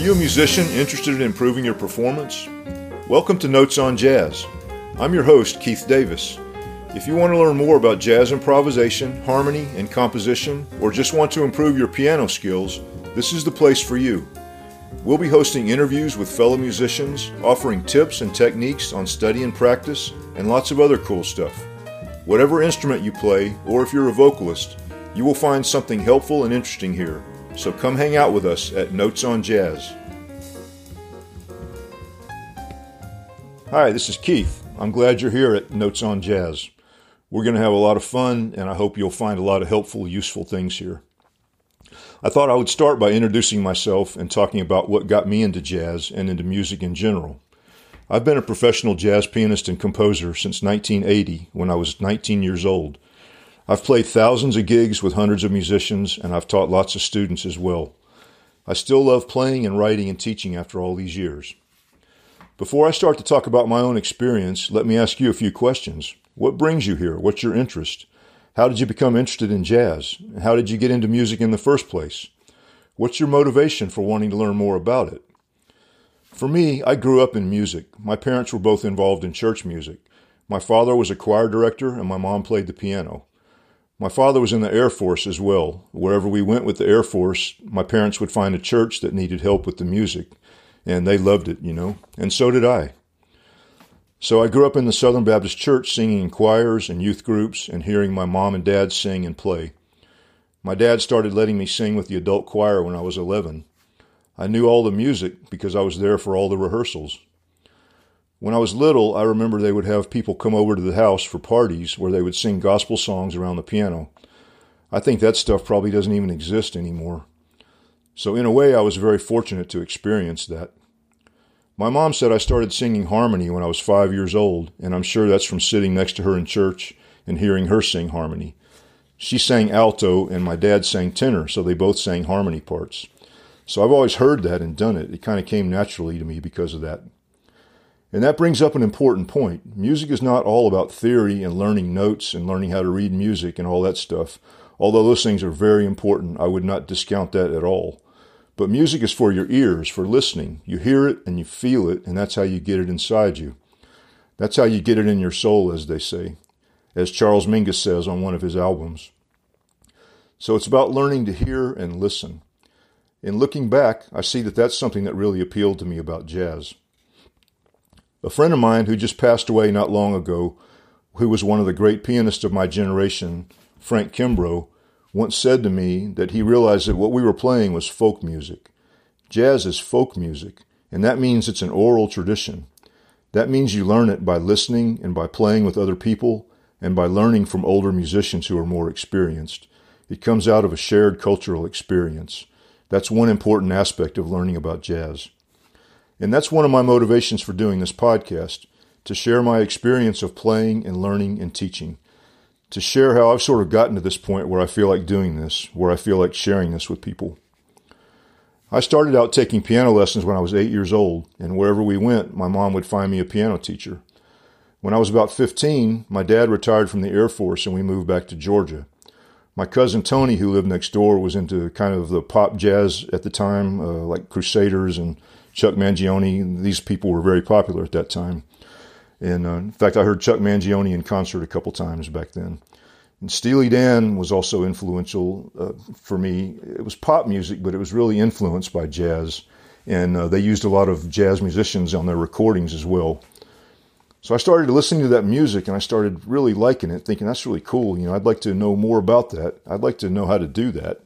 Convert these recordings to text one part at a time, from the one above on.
you a musician interested in improving your performance? Welcome to Notes on Jazz. I'm your host, Keith Davis. If you want to learn more about jazz improvisation, harmony, and composition, or just want to improve your piano skills, this is the place for you. We'll be hosting interviews with fellow musicians, offering tips and techniques on study and practice, and lots of other cool stuff. Whatever instrument you play, or if you're a vocalist, you will find something helpful and interesting here. So come hang out with us at Notes on Jazz. Hi, this is Keith. I'm glad you're here at Notes on Jazz. We're going to have a lot of fun, and I hope you'll find a lot of helpful, useful things here. I thought I would start by introducing myself and talking about what got me into jazz and into music in general. I've been a professional jazz pianist and composer since 1980 when I was 19 years old. I've played thousands of gigs with hundreds of musicians and I've taught lots of students as well. I still love playing and writing and teaching after all these years. Before I start to talk about my own experience, let me ask you a few questions. What brings you here? What's your interest? How did you become interested in jazz? How did you get into music in the first place? What's your motivation for wanting to learn more about it? For me, I grew up in music. My parents were both involved in church music. My father was a choir director and my mom played the piano. My father was in the Air Force as well. Wherever we went with the Air Force, my parents would find a church that needed help with the music, and they loved it, you know, and so did I. So I grew up in the Southern Baptist Church singing in choirs and youth groups and hearing my mom and dad sing and play. My dad started letting me sing with the adult choir when I was 11. I knew all the music because I was there for all the rehearsals. When I was little, I remember they would have people come over to the house for parties where they would sing gospel songs around the piano. I think that stuff probably doesn't even exist anymore. So, in a way, I was very fortunate to experience that. My mom said I started singing harmony when I was five years old, and I'm sure that's from sitting next to her in church and hearing her sing harmony. She sang alto, and my dad sang tenor, so they both sang harmony parts. So I've always heard that and done it. It kind of came naturally to me because of that. And that brings up an important point. Music is not all about theory and learning notes and learning how to read music and all that stuff. Although those things are very important, I would not discount that at all. But music is for your ears, for listening. You hear it and you feel it, and that's how you get it inside you. That's how you get it in your soul, as they say, as Charles Mingus says on one of his albums. So it's about learning to hear and listen. In looking back, I see that that's something that really appealed to me about jazz. A friend of mine who just passed away not long ago, who was one of the great pianists of my generation, Frank Kimbrough, once said to me that he realized that what we were playing was folk music. Jazz is folk music, and that means it's an oral tradition. That means you learn it by listening and by playing with other people and by learning from older musicians who are more experienced. It comes out of a shared cultural experience. That's one important aspect of learning about jazz. And that's one of my motivations for doing this podcast to share my experience of playing and learning and teaching to share how I've sort of gotten to this point where I feel like doing this, where I feel like sharing this with people. I started out taking piano lessons when I was eight years old, and wherever we went, my mom would find me a piano teacher. When I was about 15, my dad retired from the Air Force and we moved back to Georgia. My cousin Tony, who lived next door, was into kind of the pop jazz at the time, uh, like Crusaders and Chuck Mangione. These people were very popular at that time. And uh, in fact, I heard Chuck Mangione in concert a couple times back then. And Steely Dan was also influential uh, for me. It was pop music, but it was really influenced by jazz. And uh, they used a lot of jazz musicians on their recordings as well. So I started listening to that music and I started really liking it, thinking that's really cool. You know, I'd like to know more about that. I'd like to know how to do that.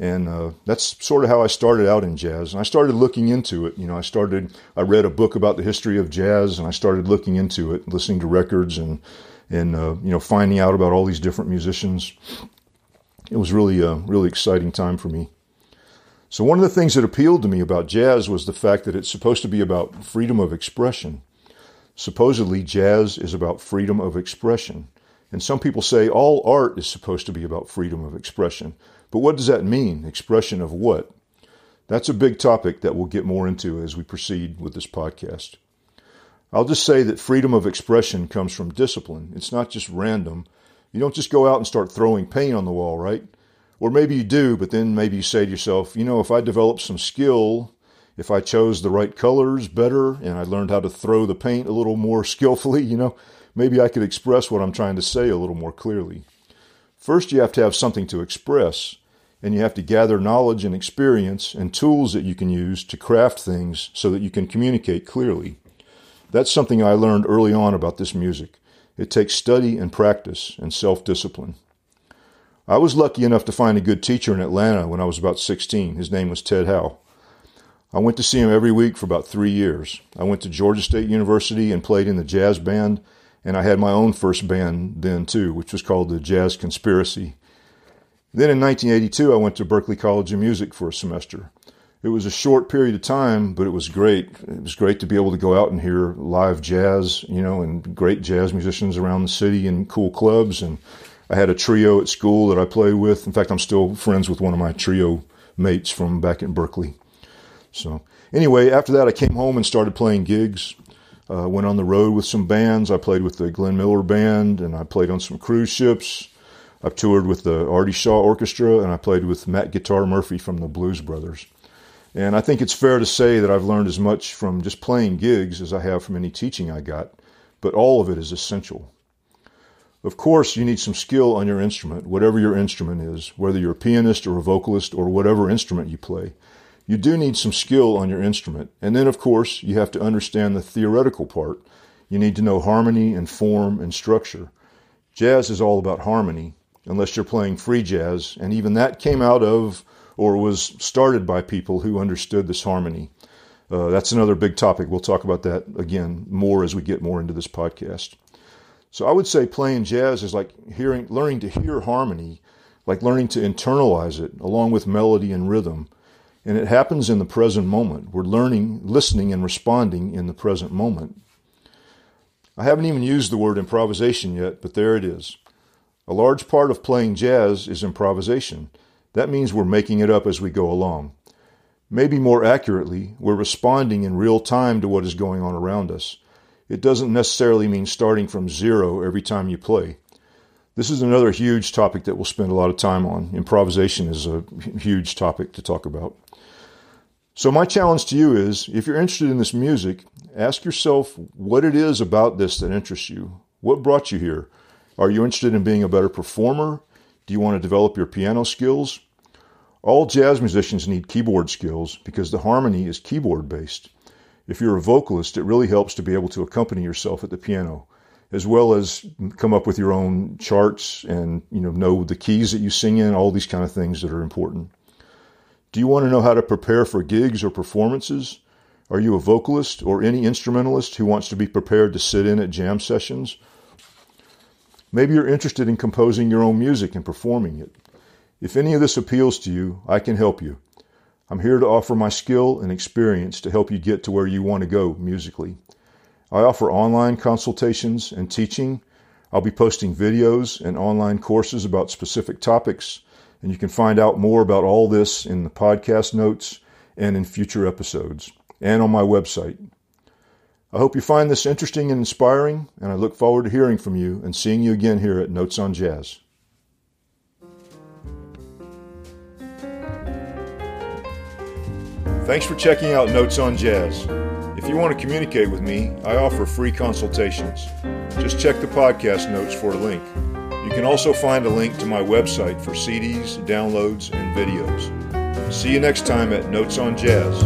And uh, that's sort of how I started out in jazz. And I started looking into it. You know, I started, I read a book about the history of jazz and I started looking into it, listening to records and, and uh, you know, finding out about all these different musicians. It was really a really exciting time for me. So one of the things that appealed to me about jazz was the fact that it's supposed to be about freedom of expression. Supposedly, jazz is about freedom of expression. And some people say all art is supposed to be about freedom of expression. But what does that mean? Expression of what? That's a big topic that we'll get more into as we proceed with this podcast. I'll just say that freedom of expression comes from discipline. It's not just random. You don't just go out and start throwing paint on the wall, right? Or maybe you do, but then maybe you say to yourself, you know, if I develop some skill if I chose the right colors better and I learned how to throw the paint a little more skillfully, you know, maybe I could express what I'm trying to say a little more clearly. First, you have to have something to express, and you have to gather knowledge and experience and tools that you can use to craft things so that you can communicate clearly. That's something I learned early on about this music. It takes study and practice and self discipline. I was lucky enough to find a good teacher in Atlanta when I was about 16. His name was Ted Howe. I went to see him every week for about three years. I went to Georgia State University and played in the jazz band, and I had my own first band then too, which was called the Jazz Conspiracy. Then in 1982, I went to Berklee College of Music for a semester. It was a short period of time, but it was great. It was great to be able to go out and hear live jazz, you know, and great jazz musicians around the city and cool clubs. And I had a trio at school that I played with. In fact, I'm still friends with one of my trio mates from back in Berklee. So anyway, after that, I came home and started playing gigs. Uh, went on the road with some bands. I played with the Glenn Miller Band, and I played on some cruise ships. I've toured with the Artie Shaw Orchestra, and I played with Matt Guitar Murphy from the Blues Brothers. And I think it's fair to say that I've learned as much from just playing gigs as I have from any teaching I got, but all of it is essential. Of course, you need some skill on your instrument, whatever your instrument is, whether you're a pianist or a vocalist or whatever instrument you play you do need some skill on your instrument. And then, of course, you have to understand the theoretical part. You need to know harmony and form and structure. Jazz is all about harmony, unless you're playing free jazz, and even that came out of or was started by people who understood this harmony. Uh, that's another big topic. We'll talk about that again more as we get more into this podcast. So I would say playing jazz is like hearing, learning to hear harmony, like learning to internalize it along with melody and rhythm. And it happens in the present moment. We're learning, listening, and responding in the present moment. I haven't even used the word improvisation yet, but there it is. A large part of playing jazz is improvisation. That means we're making it up as we go along. Maybe more accurately, we're responding in real time to what is going on around us. It doesn't necessarily mean starting from zero every time you play. This is another huge topic that we'll spend a lot of time on. Improvisation is a huge topic to talk about. So, my challenge to you is if you're interested in this music, ask yourself what it is about this that interests you. What brought you here? Are you interested in being a better performer? Do you want to develop your piano skills? All jazz musicians need keyboard skills because the harmony is keyboard based. If you're a vocalist, it really helps to be able to accompany yourself at the piano, as well as come up with your own charts and you know know the keys that you sing in, all these kind of things that are important. Do you want to know how to prepare for gigs or performances? Are you a vocalist or any instrumentalist who wants to be prepared to sit in at jam sessions? Maybe you're interested in composing your own music and performing it. If any of this appeals to you, I can help you. I'm here to offer my skill and experience to help you get to where you want to go musically. I offer online consultations and teaching. I'll be posting videos and online courses about specific topics and you can find out more about all this in the podcast notes and in future episodes and on my website. I hope you find this interesting and inspiring, and I look forward to hearing from you and seeing you again here at Notes on Jazz. Thanks for checking out Notes on Jazz. If you want to communicate with me, I offer free consultations. Just check the podcast notes for a link. You can also find a link to my website for CDs, downloads, and videos. See you next time at Notes on Jazz.